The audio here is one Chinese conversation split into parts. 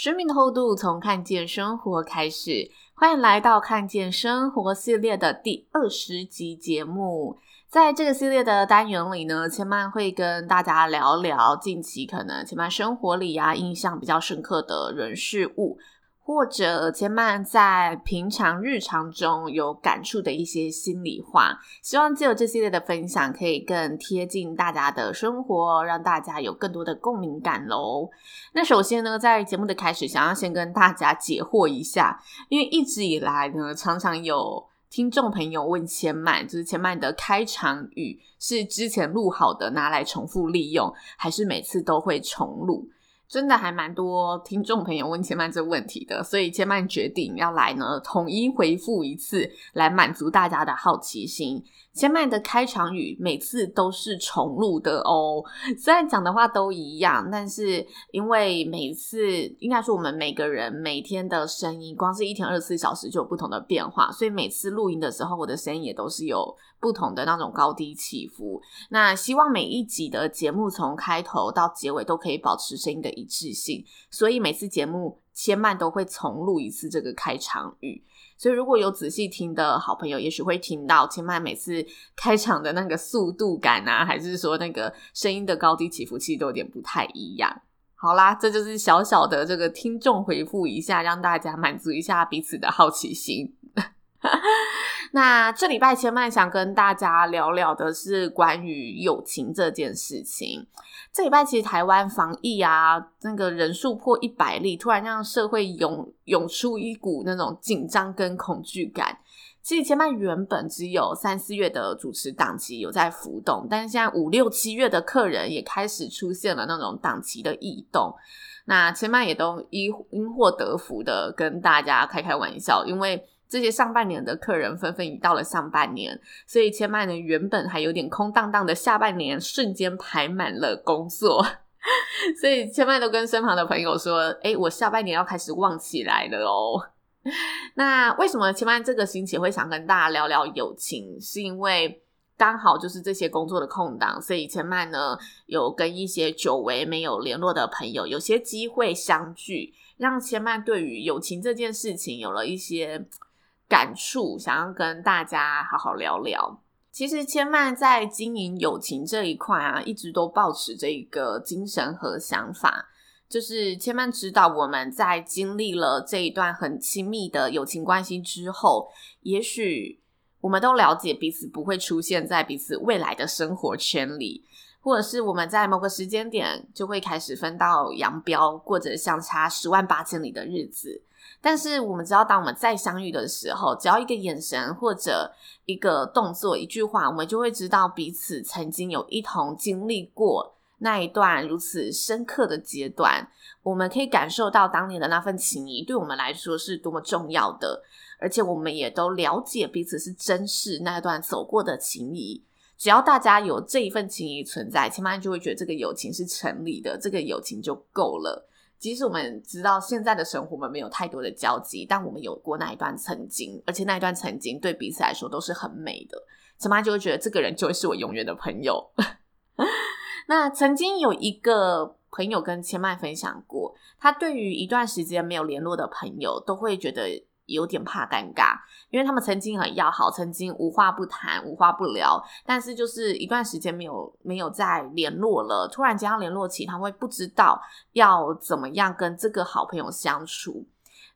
生命的厚度，从看见生活开始。欢迎来到看见生活系列的第二十集节目。在这个系列的单元里呢，千曼会跟大家聊聊近期可能千曼生活里啊，印象比较深刻的人事物。或者千嫚在平常日常中有感触的一些心里话，希望借由这系列的分享，可以更贴近大家的生活，让大家有更多的共鸣感喽。那首先呢，在节目的开始，想要先跟大家解惑一下，因为一直以来呢，常常有听众朋友问千嫚，就是千嫚的开场语是之前录好的拿来重复利用，还是每次都会重录？真的还蛮多听众朋友问千曼这个问题的，所以千曼决定要来呢统一回复一次，来满足大家的好奇心。千麦的开场语每次都是重录的哦，虽然讲的话都一样，但是因为每次应该说我们每个人每天的声音，光是一天二十四小时就有不同的变化，所以每次录音的时候，我的声音也都是有不同的那种高低起伏。那希望每一集的节目从开头到结尾都可以保持声音的一致性，所以每次节目千曼都会重录一次这个开场语。所以，如果有仔细听的好朋友，也许会听到千曼每次开场的那个速度感啊，还是说那个声音的高低起伏，其实都有点不太一样。好啦，这就是小小的这个听众回复一下，让大家满足一下彼此的好奇心。那这礼拜千嫚想跟大家聊聊的是关于友情这件事情。这礼拜其实台湾防疫啊，那个人数破一百例，突然让社会涌涌出一股那种紧张跟恐惧感。其实千嫚原本只有三四月的主持档期有在浮动，但是现在五六七月的客人也开始出现了那种档期的异动。那千嫚也都因因祸得福的跟大家开开玩笑，因为。这些上半年的客人纷纷已到了上半年，所以千嫚呢原本还有点空荡荡的下半年，瞬间排满了工作，所以千嫚都跟身旁的朋友说：“诶，我下半年要开始旺起来了哦。”那为什么千嫚这个星期会想跟大家聊聊友情？是因为刚好就是这些工作的空档，所以千嫚呢有跟一些久违没有联络的朋友，有些机会相聚，让千嫚对于友情这件事情有了一些。感触，想要跟大家好好聊聊。其实千曼在经营友情这一块啊，一直都抱持这一个精神和想法，就是千曼知道我们在经历了这一段很亲密的友情关系之后，也许我们都了解彼此不会出现在彼此未来的生活圈里，或者是我们在某个时间点就会开始分道扬镳，过着相差十万八千里的日子。但是我们知道，当我们再相遇的时候，只要一个眼神或者一个动作、一句话，我们就会知道彼此曾经有一同经历过那一段如此深刻的阶段。我们可以感受到当年的那份情谊对我们来说是多么重要的，而且我们也都了解彼此是珍视那段走过的情谊。只要大家有这一份情谊存在，千嫚就会觉得这个友情是成立的，这个友情就够了。即使我们知道现在的生活我们没有太多的交集，但我们有过那一段曾经，而且那一段曾经对彼此来说都是很美的。千嫚就会觉得这个人就会是我永远的朋友。那曾经有一个朋友跟千麦分享过，他对于一段时间没有联络的朋友，都会觉得。有点怕尴尬，因为他们曾经很要好，曾经无话不谈、无话不聊，但是就是一段时间没有没有再联络了，突然间要联络起，他会不知道要怎么样跟这个好朋友相处。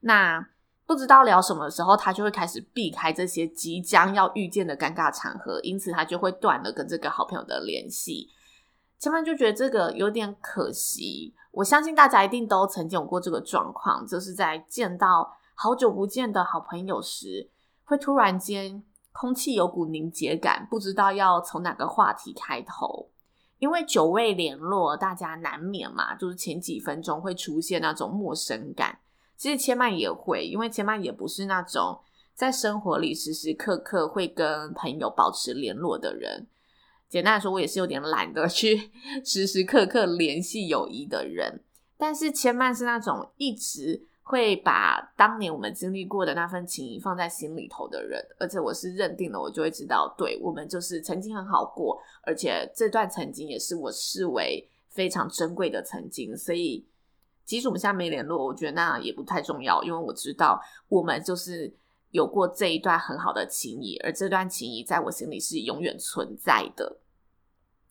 那不知道聊什么的时候，他就会开始避开这些即将要遇见的尴尬场合，因此他就会断了跟这个好朋友的联系。前面就觉得这个有点可惜，我相信大家一定都曾经有过这个状况，就是在见到。好久不见的好朋友时，会突然间空气有股凝结感，不知道要从哪个话题开头。因为久未联络，大家难免嘛，就是前几分钟会出现那种陌生感。其实千曼也会，因为千曼也不是那种在生活里时时刻刻会跟朋友保持联络的人。简单来说，我也是有点懒得去 时时刻刻联系友谊的人。但是千曼是那种一直。会把当年我们经历过的那份情谊放在心里头的人，而且我是认定了，我就会知道，对，我们就是曾经很好过，而且这段曾经也是我视为非常珍贵的曾经。所以，即使我们现在没联络，我觉得那也不太重要，因为我知道我们就是有过这一段很好的情谊，而这段情谊在我心里是永远存在的。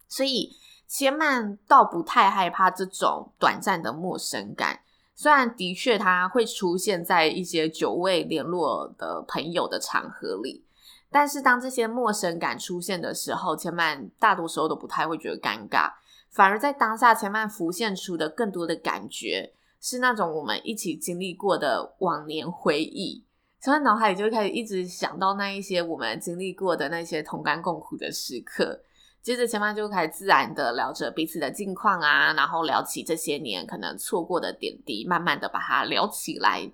所以，千曼倒不太害怕这种短暂的陌生感。虽然的确他会出现在一些久未联络的朋友的场合里，但是当这些陌生感出现的时候，千曼大多时候都不太会觉得尴尬，反而在当下千曼浮现出的更多的感觉是那种我们一起经历过的往年回忆，千曼脑海里就会开始一直想到那一些我们经历过的那些同甘共苦的时刻。接着，前方就开始自然的聊着彼此的近况啊，然后聊起这些年可能错过的点滴，慢慢的把它聊起来。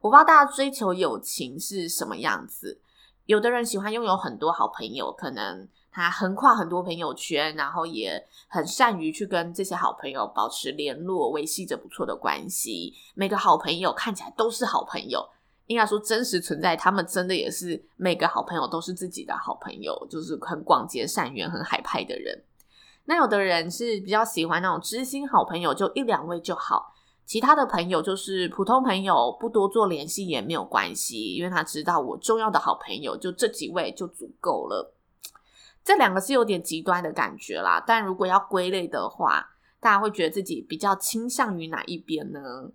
我不知道大家追求友情是什么样子，有的人喜欢拥有很多好朋友，可能他横跨很多朋友圈，然后也很善于去跟这些好朋友保持联络，维系着不错的关系。每个好朋友看起来都是好朋友。应该说真实存在，他们真的也是每个好朋友都是自己的好朋友，就是很广结善缘、很海派的人。那有的人是比较喜欢那种知心好朋友，就一两位就好，其他的朋友就是普通朋友，不多做联系也没有关系，因为他知道我重要的好朋友就这几位就足够了。这两个是有点极端的感觉啦，但如果要归类的话，大家会觉得自己比较倾向于哪一边呢？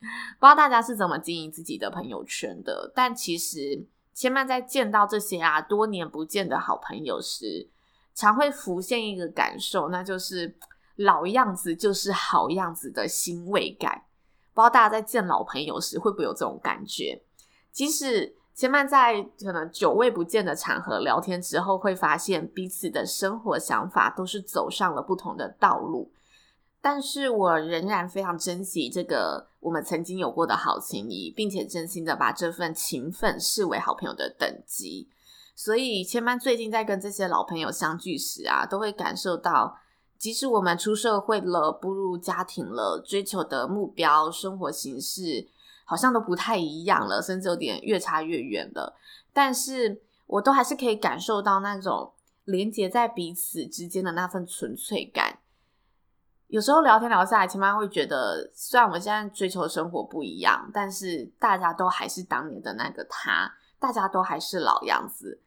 不知道大家是怎么经营自己的朋友圈的，但其实千曼在见到这些啊多年不见的好朋友时，常会浮现一个感受，那就是老样子就是好样子的欣慰感。不知道大家在见老朋友时会不会有这种感觉？即使千曼在可能久未不见的场合聊天之后，会发现彼此的生活想法都是走上了不同的道路。但是我仍然非常珍惜这个我们曾经有过的好情谊，并且真心的把这份情分视为好朋友的等级。所以千曼最近在跟这些老朋友相聚时啊，都会感受到，即使我们出社会了，步入家庭了，追求的目标、生活形式好像都不太一样了，甚至有点越差越远了。但是我都还是可以感受到那种连接在彼此之间的那份纯粹感。有时候聊天聊下来，千曼会觉得，虽然我们现在追求的生活不一样，但是大家都还是当年的那个他，大家都还是老样子。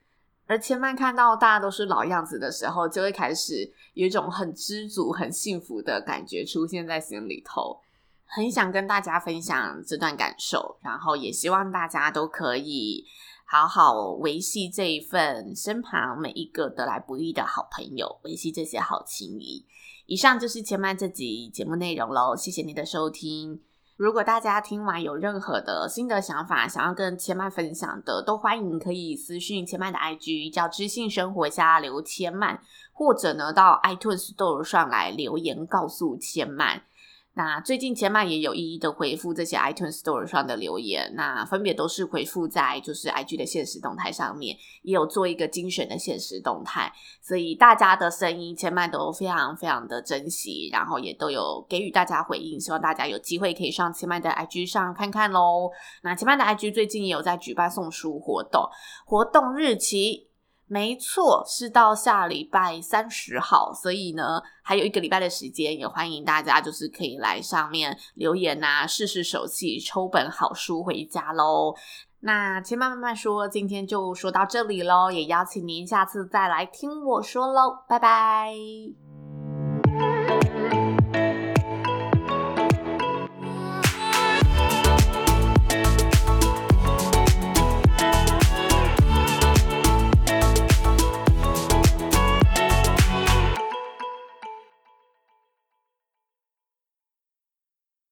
而千曼看到大家都是老样子的时候，就会开始有一种很知足、很幸福的感觉出现在心里头，很想跟大家分享这段感受，然后也希望大家都可以好好维系这一份身旁每一个得来不易的好朋友，维系这些好情谊。以上就是千曼这集节目内容喽，谢谢你的收听。如果大家听完有任何的新的想法，想要跟千曼分享的，都欢迎可以私讯千曼的 IG，叫知性生活家刘千曼，或者呢到 iTunes Store 上来留言告诉千曼。那最近千曼也有一一的回复这些 iTunes Store 上的留言，那分别都是回复在就是 IG 的限时动态上面，也有做一个精选的限时动态，所以大家的声音千曼都非常非常的珍惜，然后也都有给予大家回应，希望大家有机会可以上千曼的 IG 上看看喽。那千曼的 IG 最近也有在举办送书活动，活动日期。没错，是到下礼拜三十号，所以呢，还有一个礼拜的时间，也欢迎大家就是可以来上面留言啊，试试手气，抽本好书回家喽。那千妈慢慢说，今天就说到这里喽，也邀请您下次再来听我说喽，拜拜。